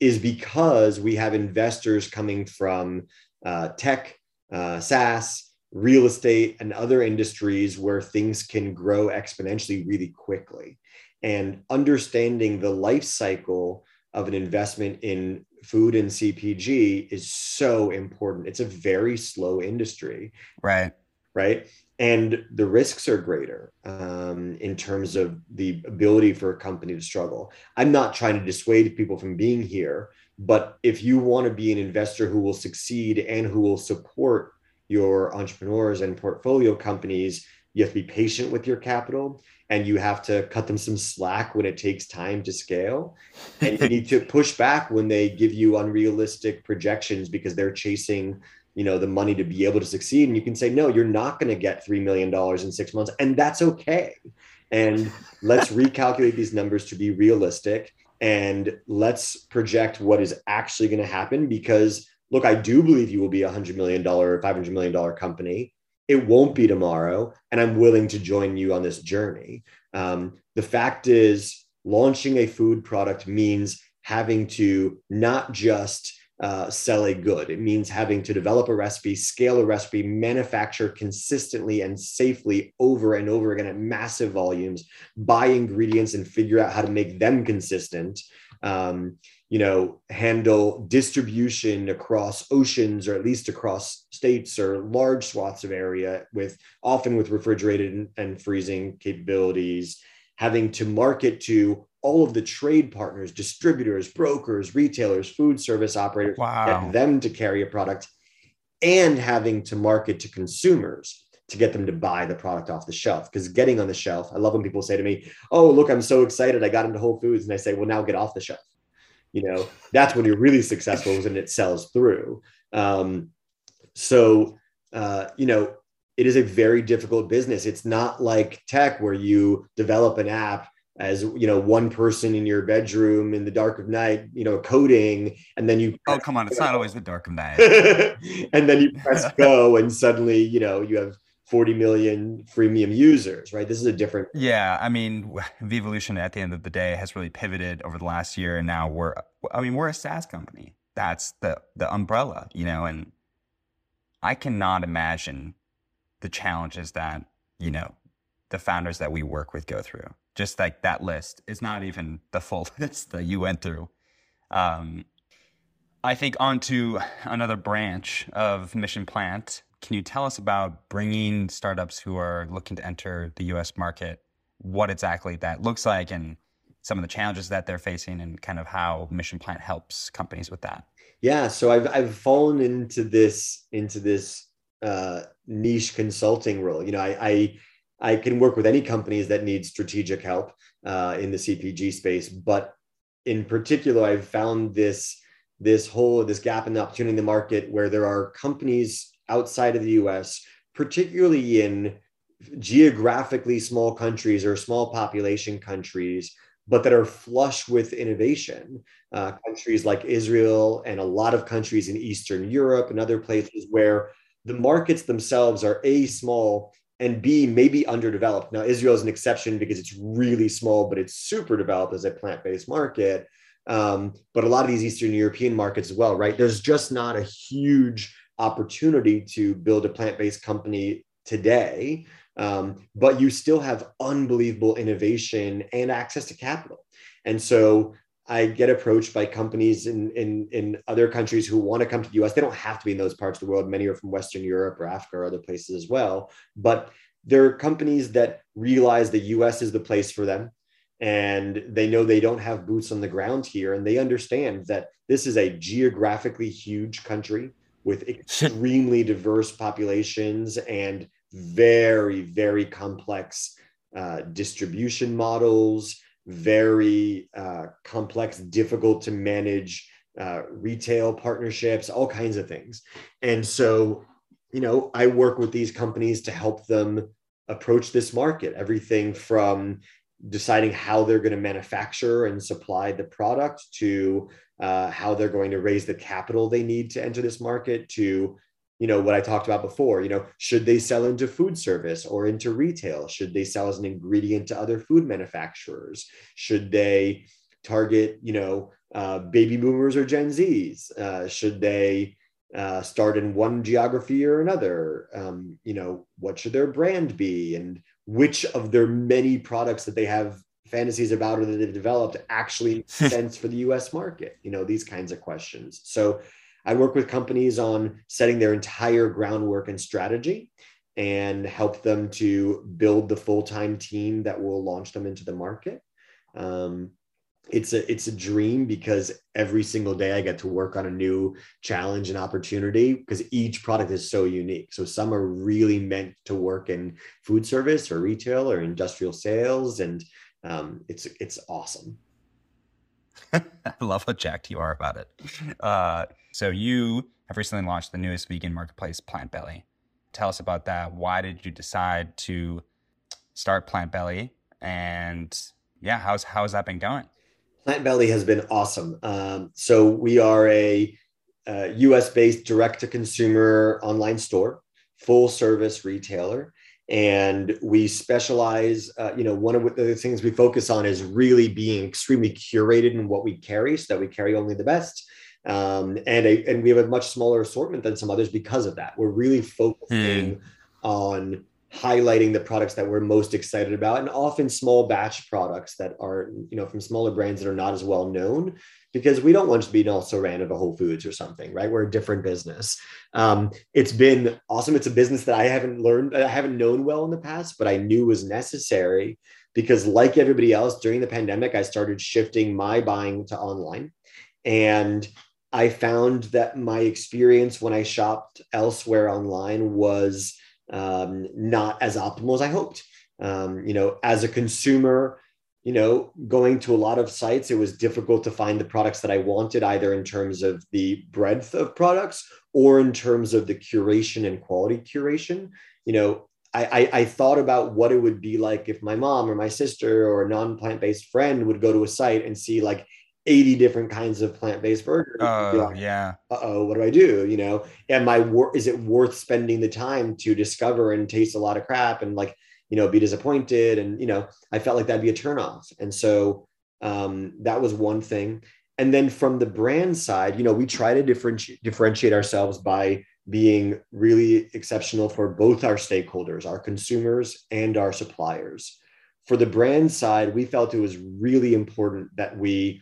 is because we have investors coming from uh, tech uh, SaaS real estate and other industries where things can grow exponentially really quickly. And understanding the life cycle of an investment in food and CPG is so important. It's a very slow industry. Right. Right. And the risks are greater um, in terms of the ability for a company to struggle. I'm not trying to dissuade people from being here, but if you want to be an investor who will succeed and who will support your entrepreneurs and portfolio companies you have to be patient with your capital and you have to cut them some slack when it takes time to scale. And you need to push back when they give you unrealistic projections because they're chasing you know the money to be able to succeed. And you can say no you're not going to get $3 million in six months and that's okay. And let's recalculate these numbers to be realistic and let's project what is actually going to happen because look i do believe you will be a $100 million or $500 million company it won't be tomorrow and i'm willing to join you on this journey um, the fact is launching a food product means having to not just uh, sell a good. It means having to develop a recipe, scale a recipe, manufacture consistently and safely over and over again at massive volumes, buy ingredients and figure out how to make them consistent. Um, you know, handle distribution across oceans or at least across states or large swaths of area with often with refrigerated and, freezing capabilities, having to market to all of the trade partners, distributors, brokers, retailers, food service operators, wow. get them to carry a product and having to market to consumers to get them to buy the product off the shelf. Because getting on the shelf, I love when people say to me, Oh, look, I'm so excited. I got into Whole Foods. And I say, Well, now get off the shelf. You know, that's when you're really successful and it sells through. Um, so, uh, you know, it is a very difficult business. It's not like tech where you develop an app as you know one person in your bedroom in the dark of night you know coding and then you oh come on it's not always the dark of night and then you press go and suddenly you know you have 40 million freemium users right this is a different yeah i mean Vevolution at the end of the day has really pivoted over the last year and now we're i mean we're a saas company that's the the umbrella you know and i cannot imagine the challenges that you know the founders that we work with go through just like that list is not even the full list that you went through. Um, I think onto another branch of Mission Plant. Can you tell us about bringing startups who are looking to enter the U.S. market? What exactly that looks like, and some of the challenges that they're facing, and kind of how Mission Plant helps companies with that. Yeah, so I've I've fallen into this into this uh, niche consulting role. You know, I, I I can work with any companies that need strategic help uh, in the CPG space, but in particular, I've found this this whole this gap in the opportunity in the market where there are companies outside of the U.S., particularly in geographically small countries or small population countries, but that are flush with innovation. Uh, countries like Israel and a lot of countries in Eastern Europe and other places where the markets themselves are a small and B, maybe underdeveloped. Now, Israel is an exception because it's really small, but it's super developed as a plant based market. Um, but a lot of these Eastern European markets as well, right? There's just not a huge opportunity to build a plant based company today. Um, but you still have unbelievable innovation and access to capital. And so I get approached by companies in, in, in other countries who want to come to the US. They don't have to be in those parts of the world. Many are from Western Europe or Africa or other places as well. But they're companies that realize the US is the place for them. And they know they don't have boots on the ground here. And they understand that this is a geographically huge country with extremely diverse populations and very, very complex uh, distribution models very uh, complex, difficult to manage uh, retail partnerships, all kinds of things. And so, you know, I work with these companies to help them approach this market, everything from deciding how they're going to manufacture and supply the product to uh, how they're going to raise the capital they need to enter this market to you know what i talked about before you know should they sell into food service or into retail? Should they sell as an ingredient to other food manufacturers? Should they target you know uh, baby boomers or gen z's? Uh, should they uh, start in one geography or another? Um, you know what should their brand be? And which of their many products that they have fantasies about or that they've developed actually sense for the us market you know these kinds of questions so I work with companies on setting their entire groundwork and strategy and help them to build the full time team that will launch them into the market. Um, it's a it's a dream because every single day I get to work on a new challenge and opportunity because each product is so unique. So some are really meant to work in food service or retail or industrial sales, and um, it's it's awesome. I love how jacked you are about it. Uh, so you have recently launched the newest vegan marketplace, Plant Belly. Tell us about that. Why did you decide to start Plant Belly? And yeah, how's how's that been going? Plant Belly has been awesome. Um, so we are a, a US based direct to consumer online store, full service retailer. And we specialize, uh, you know, one of the things we focus on is really being extremely curated in what we carry so that we carry only the best. Um, and, a, and we have a much smaller assortment than some others because of that. We're really focusing hmm. on highlighting the products that we're most excited about and often small batch products that are you know from smaller brands that are not as well known because we don't want to be also ran at a whole foods or something right? We're a different business. Um, it's been awesome. It's a business that i haven't learned i haven't known well in the past but i knew was necessary because like everybody else during the pandemic i started shifting my buying to online. And i found that my experience when i shopped elsewhere online was um, not as optimal as I hoped. Um, you know, as a consumer, you know, going to a lot of sites, it was difficult to find the products that I wanted, either in terms of the breadth of products or in terms of the curation and quality curation. You know, I, I, I thought about what it would be like if my mom or my sister or a non plant based friend would go to a site and see like 80 different kinds of plant-based burgers. Oh, like, yeah. Uh-oh, what do I do? You know, am I wor- is it worth spending the time to discover and taste a lot of crap and like, you know, be disappointed? And, you know, I felt like that'd be a turnoff. And so um, that was one thing. And then from the brand side, you know, we try to differentiate differentiate ourselves by being really exceptional for both our stakeholders, our consumers and our suppliers. For the brand side, we felt it was really important that we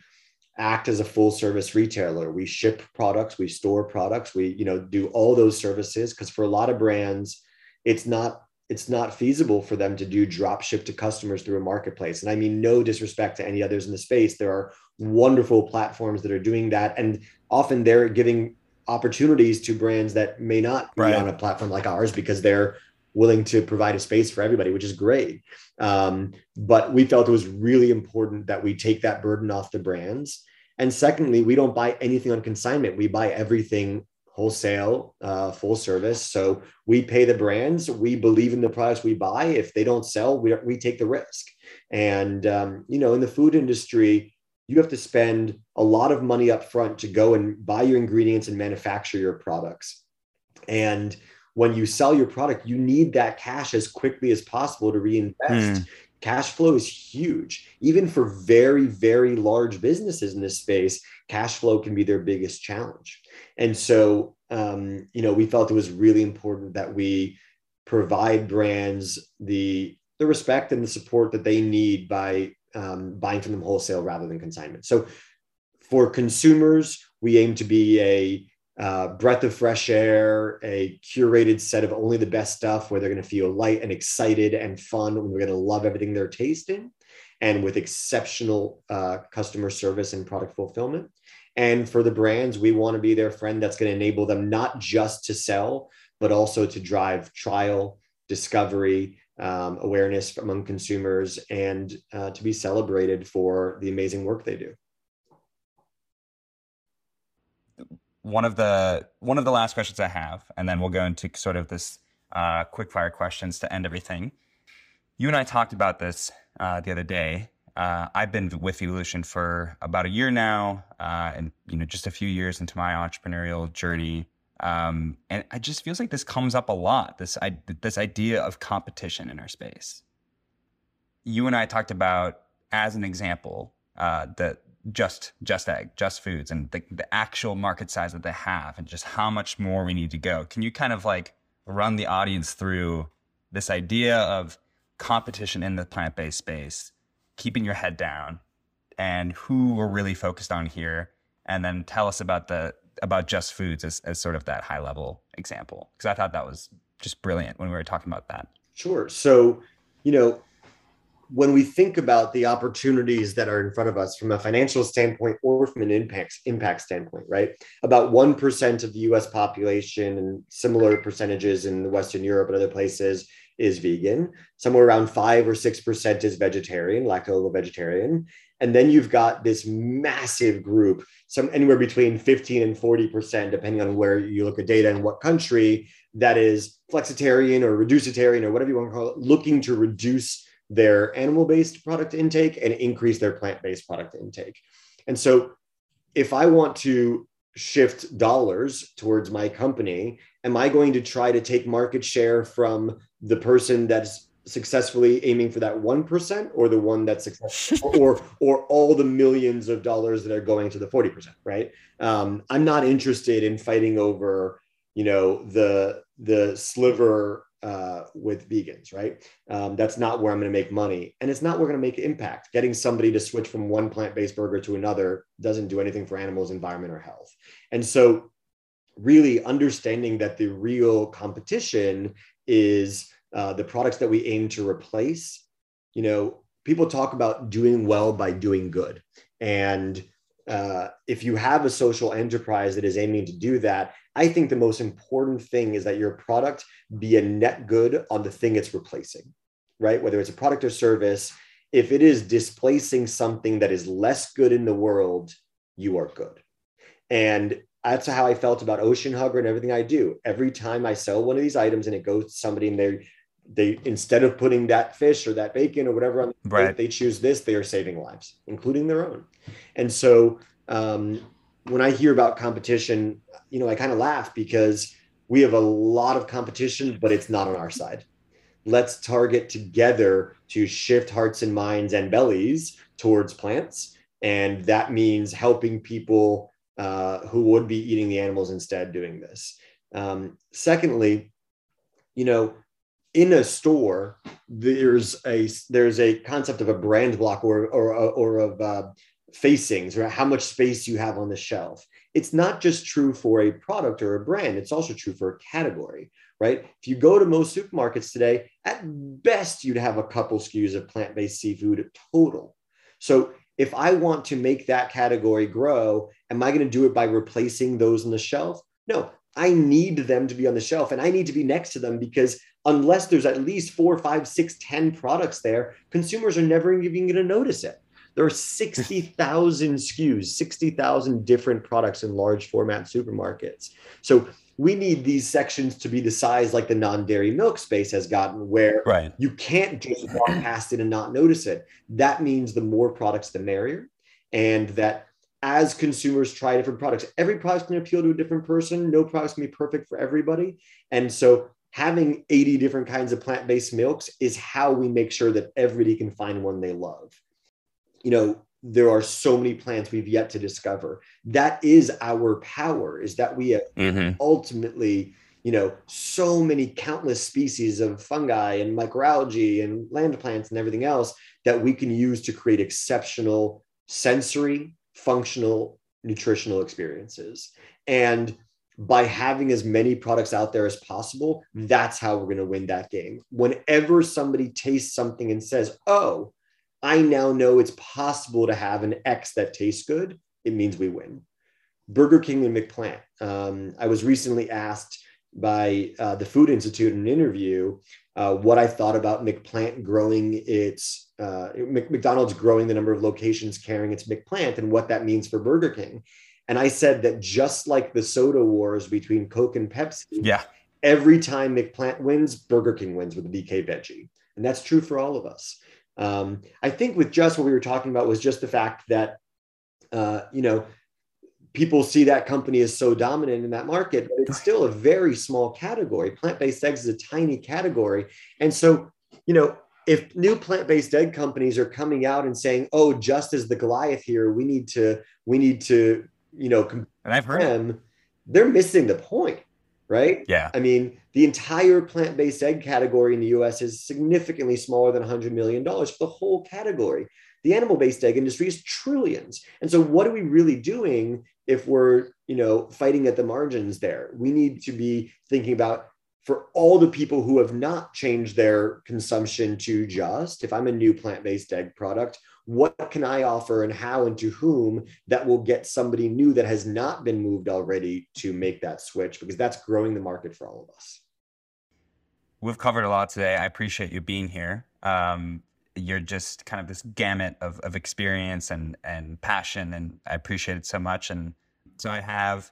act as a full service retailer we ship products we store products we you know do all those services because for a lot of brands it's not it's not feasible for them to do drop ship to customers through a marketplace and i mean no disrespect to any others in the space there are wonderful platforms that are doing that and often they're giving opportunities to brands that may not be right. on a platform like ours because they're willing to provide a space for everybody, which is great. Um, but we felt it was really important that we take that burden off the brands and secondly, we don't buy anything on consignment. We buy everything wholesale, uh, full service. So we pay the brands. We believe in the products we buy. If they don't sell, we, we take the risk. And, um, you know, in the food industry, you have to spend a lot of money up front to go and buy your ingredients and manufacture your products. And when you sell your product, you need that cash as quickly as possible to reinvest. Mm cash flow is huge. Even for very very large businesses in this space cash flow can be their biggest challenge. And so um, you know we felt it was really important that we provide brands the the respect and the support that they need by um, buying from them wholesale rather than consignment. So for consumers we aim to be a uh, breath of fresh air, a curated set of only the best stuff where they're going to feel light and excited and fun. And we're going to love everything they're tasting and with exceptional uh, customer service and product fulfillment. And for the brands, we want to be their friend that's going to enable them not just to sell, but also to drive trial, discovery, um, awareness among consumers, and uh, to be celebrated for the amazing work they do. One of the one of the last questions I have, and then we'll go into sort of this uh, quick fire questions to end everything. You and I talked about this uh, the other day. Uh, I've been with Vevolution for about a year now, uh, and you know, just a few years into my entrepreneurial journey. Um, and it just feels like this comes up a lot. This I, this idea of competition in our space. You and I talked about, as an example, uh, the just just egg just foods and the, the actual market size that they have and just how much more we need to go. Can you kind of like run the audience through this idea of competition in the plant-based space keeping your head down and who we're really focused on here and then tell us about the about just foods as, as sort of that high level example? Because i thought that was just brilliant when we were talking about that. Sure. So you know when we think about the opportunities that are in front of us from a financial standpoint or from an impact impact standpoint, right? About 1% of the US population and similar percentages in Western Europe and other places is vegan. Somewhere around 5 or 6% is vegetarian, lacto vegetarian. And then you've got this massive group, some anywhere between 15 and 40%, depending on where you look at data and what country, that is flexitarian or reducitarian or whatever you want to call it, looking to reduce their animal based product intake and increase their plant based product intake. And so, if I want to shift dollars towards my company, am I going to try to take market share from the person that's successfully aiming for that 1% or the one that's successful or or all the millions of dollars that are going to the 40% right um, i'm not interested in fighting over you know the the sliver uh, with vegans, right? Um, that's not where I'm going to make money, and it's not where we're going to make impact. Getting somebody to switch from one plant-based burger to another doesn't do anything for animals, environment, or health. And so, really understanding that the real competition is uh, the products that we aim to replace. You know, people talk about doing well by doing good, and uh, if you have a social enterprise that is aiming to do that, I think the most important thing is that your product be a net good on the thing it's replacing, right? Whether it's a product or service, if it is displacing something that is less good in the world, you are good. And that's how I felt about Ocean Hugger and everything I do. Every time I sell one of these items and it goes to somebody and they they instead of putting that fish or that bacon or whatever on the right. plate, they choose this, they are saving lives, including their own. And so um, when I hear about competition, you know, I kind of laugh because we have a lot of competition, but it's not on our side. Let's target together to shift hearts and minds and bellies towards plants. And that means helping people uh, who would be eating the animals instead doing this. Um, secondly, you know, in a store, there's a there's a concept of a brand block or or or of uh, facings or how much space you have on the shelf. It's not just true for a product or a brand, it's also true for a category, right? If you go to most supermarkets today, at best you'd have a couple SKUs of plant based seafood total. So if I want to make that category grow, am I going to do it by replacing those on the shelf? No, I need them to be on the shelf and I need to be next to them because unless there's at least four, five, six, ten products there, consumers are never even going to notice it. There are 60,000 SKUs, 60,000 different products in large format supermarkets. So we need these sections to be the size like the non-dairy milk space has gotten where right. you can't just walk past it and not notice it. That means the more products, the merrier. And that as consumers try different products, every product can appeal to a different person. No product can be perfect for everybody. And so having 80 different kinds of plant-based milks is how we make sure that everybody can find one they love you know there are so many plants we've yet to discover. That is our power is that we have mm-hmm. ultimately you know so many countless species of fungi and microalgae and land plants and everything else that we can use to create exceptional sensory functional nutritional experiences. And by having as many products out there as possible that's how we're going to win that game. Whenever somebody tastes something and says oh I now know it's possible to have an X that tastes good. It means we win. Burger King and McPlant. Um, I was recently asked by uh, the Food Institute in an interview uh, what I thought about McPlant growing its uh, McDonald's growing the number of locations carrying its McPlant and what that means for Burger King. And I said that just like the soda wars between Coke and Pepsi, yeah, every time McPlant wins, Burger King wins with the BK veggie, and that's true for all of us. Um, I think with just what we were talking about was just the fact that, uh, you know, people see that company as so dominant in that market, but it's still a very small category. Plant based eggs is a tiny category. And so, you know, if new plant-based egg companies are coming out and saying, "Oh, just as the Goliath here, we need to, we need to, you know," and I've heard them, they're missing the point right? Yeah. I mean, the entire plant based egg category in the US is significantly smaller than $100 million for the whole category. The animal based egg industry is trillions. And so, what are we really doing if we're, you know, fighting at the margins there? We need to be thinking about for all the people who have not changed their consumption to just, if I'm a new plant based egg product, what can I offer and how and to whom that will get somebody new that has not been moved already to make that switch? Because that's growing the market for all of us. We've covered a lot today. I appreciate you being here. Um, you're just kind of this gamut of, of experience and, and passion, and I appreciate it so much. And so I have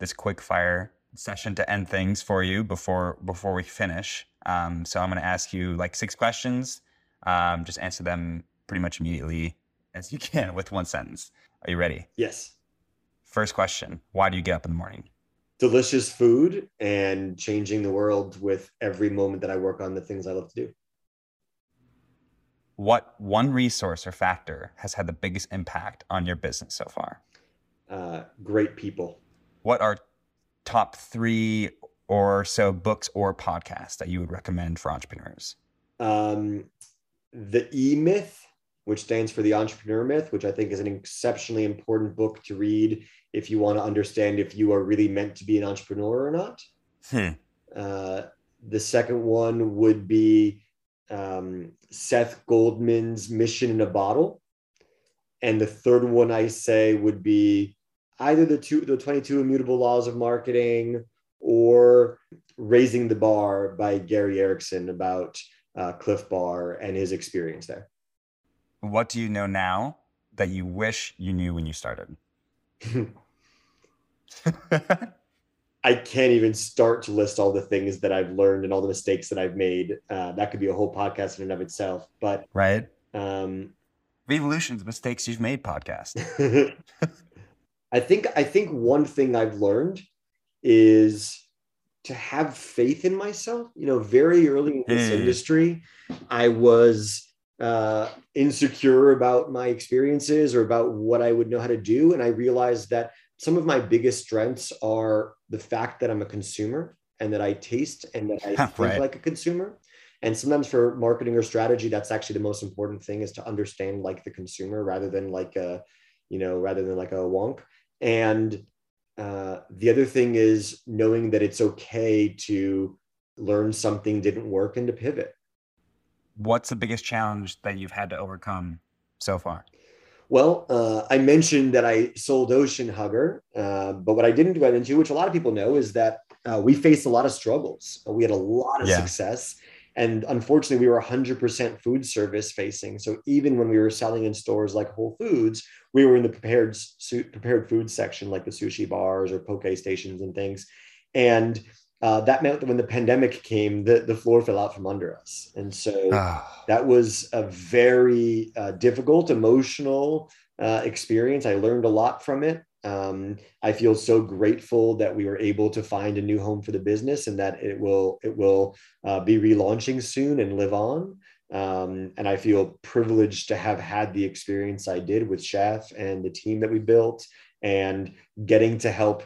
this quick fire session to end things for you before before we finish. Um, so I'm going to ask you like six questions. Um, just answer them pretty much immediately as you can with one sentence. Are you ready? Yes. First question: Why do you get up in the morning? Delicious food and changing the world with every moment that I work on the things I love to do. What one resource or factor has had the biggest impact on your business so far? Uh, great people. What are top three or so books or podcasts that you would recommend for entrepreneurs? Um, the E Myth, which stands for the Entrepreneur Myth, which I think is an exceptionally important book to read if you want to understand if you are really meant to be an entrepreneur or not. Hmm. Uh, the second one would be um, Seth Goldman's Mission in a Bottle. And the third one I say would be either the two the 22 immutable laws of marketing or raising the bar by gary erickson about uh, Clif Bar and his experience there what do you know now that you wish you knew when you started i can't even start to list all the things that i've learned and all the mistakes that i've made uh, that could be a whole podcast in and of itself but right um Vevolution's mistakes you've made podcast I think I think one thing I've learned is to have faith in myself. You know, very early in this Mm. industry, I was uh, insecure about my experiences or about what I would know how to do, and I realized that some of my biggest strengths are the fact that I'm a consumer and that I taste and that I think Right. like a consumer. And sometimes for marketing or strategy, that's actually the most important thing is to understand like the consumer rather than like a, you know, rather than like a wonk. And uh, the other thing is knowing that it's okay to learn something didn't work and to pivot. What's the biggest challenge that you've had to overcome so far Well, uh, I mentioned that I sold Ocean Hugger, uh, but what I didn't get into, which a lot of people know, is that uh, we faced a lot of struggles. We had a lot of Yeah. success. And unfortunately, we were 100% food service facing. So even when we were selling in stores like Whole Foods, we were in the prepared prepared food section, like the sushi bars or poke stations and things. And uh, that meant that when the pandemic came, the, the floor fell out from under us. And so Ah, that was a very uh, difficult emotional uh, experience. I learned a lot from it. Um, i feel so grateful that we were able to find a new home for the business and that it will it will uh, be relaunching soon and live on. Um, and i feel privileged to have had the experience i did with chef and the team that we built and getting to help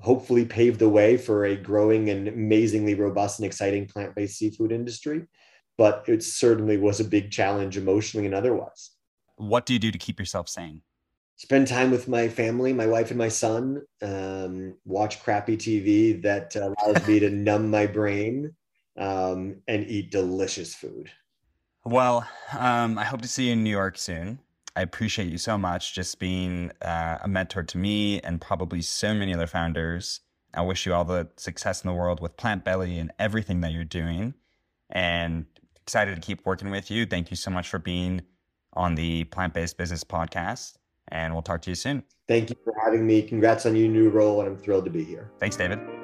hopefully pave the way for a growing and amazingly robust and exciting plant-based seafood industry but it certainly was a big challenge emotionally and otherwise. what do you do to keep yourself sane Spend time with my family, my wife and my son, um, watch crappy TV that allows me to numb my brain um, and eat delicious food. Well, um, I hope to see you in New York soon. I appreciate you so much just being uh, a mentor to me and probably so many other founders. I wish you all the success in the world with Plant Belly and everything that you're doing. And excited to keep working with you. Thank you so much for being on the Plant Based Business Podcast. And we'll talk to you soon. Thank you for having me. Congrats on your new role, and I'm thrilled to be here. Thanks, David.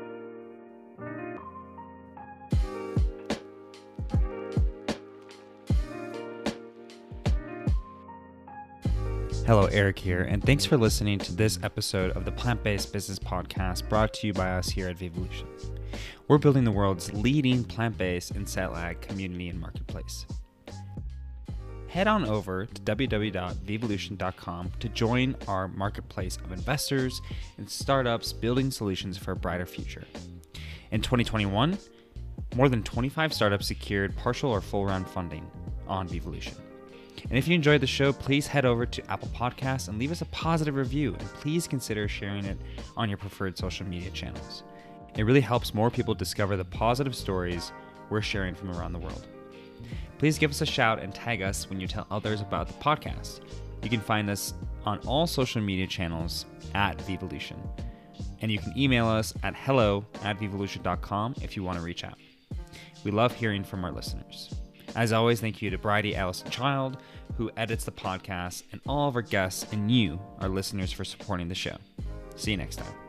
Hello, Eric here, and thanks for listening to this episode of the Plant Based Business Podcast brought to you by us here at Vevolution. We're building the world's leading plant based and cell ag community and marketplace. Head on over to www.vevolution.com to join our marketplace of investors and startups building solutions for a brighter future. In 2021, more than 25 startups secured partial or full round funding on Vevolution. And if you enjoyed the show, please head over to Apple Podcasts and leave us a positive review. And please consider sharing it on your preferred social media channels. It really helps more people discover the positive stories we're sharing from around the world. Please give us a shout and tag us when you tell others about the podcast. You can find us on all social media channels at Vevolution. And you can email us at hello at vevolution.com if you want to reach out. We love hearing from our listeners. As always, thank you to Bridie Allison Child, who edits the podcast, and all of our guests and you, our listeners, for supporting the show. See you next time.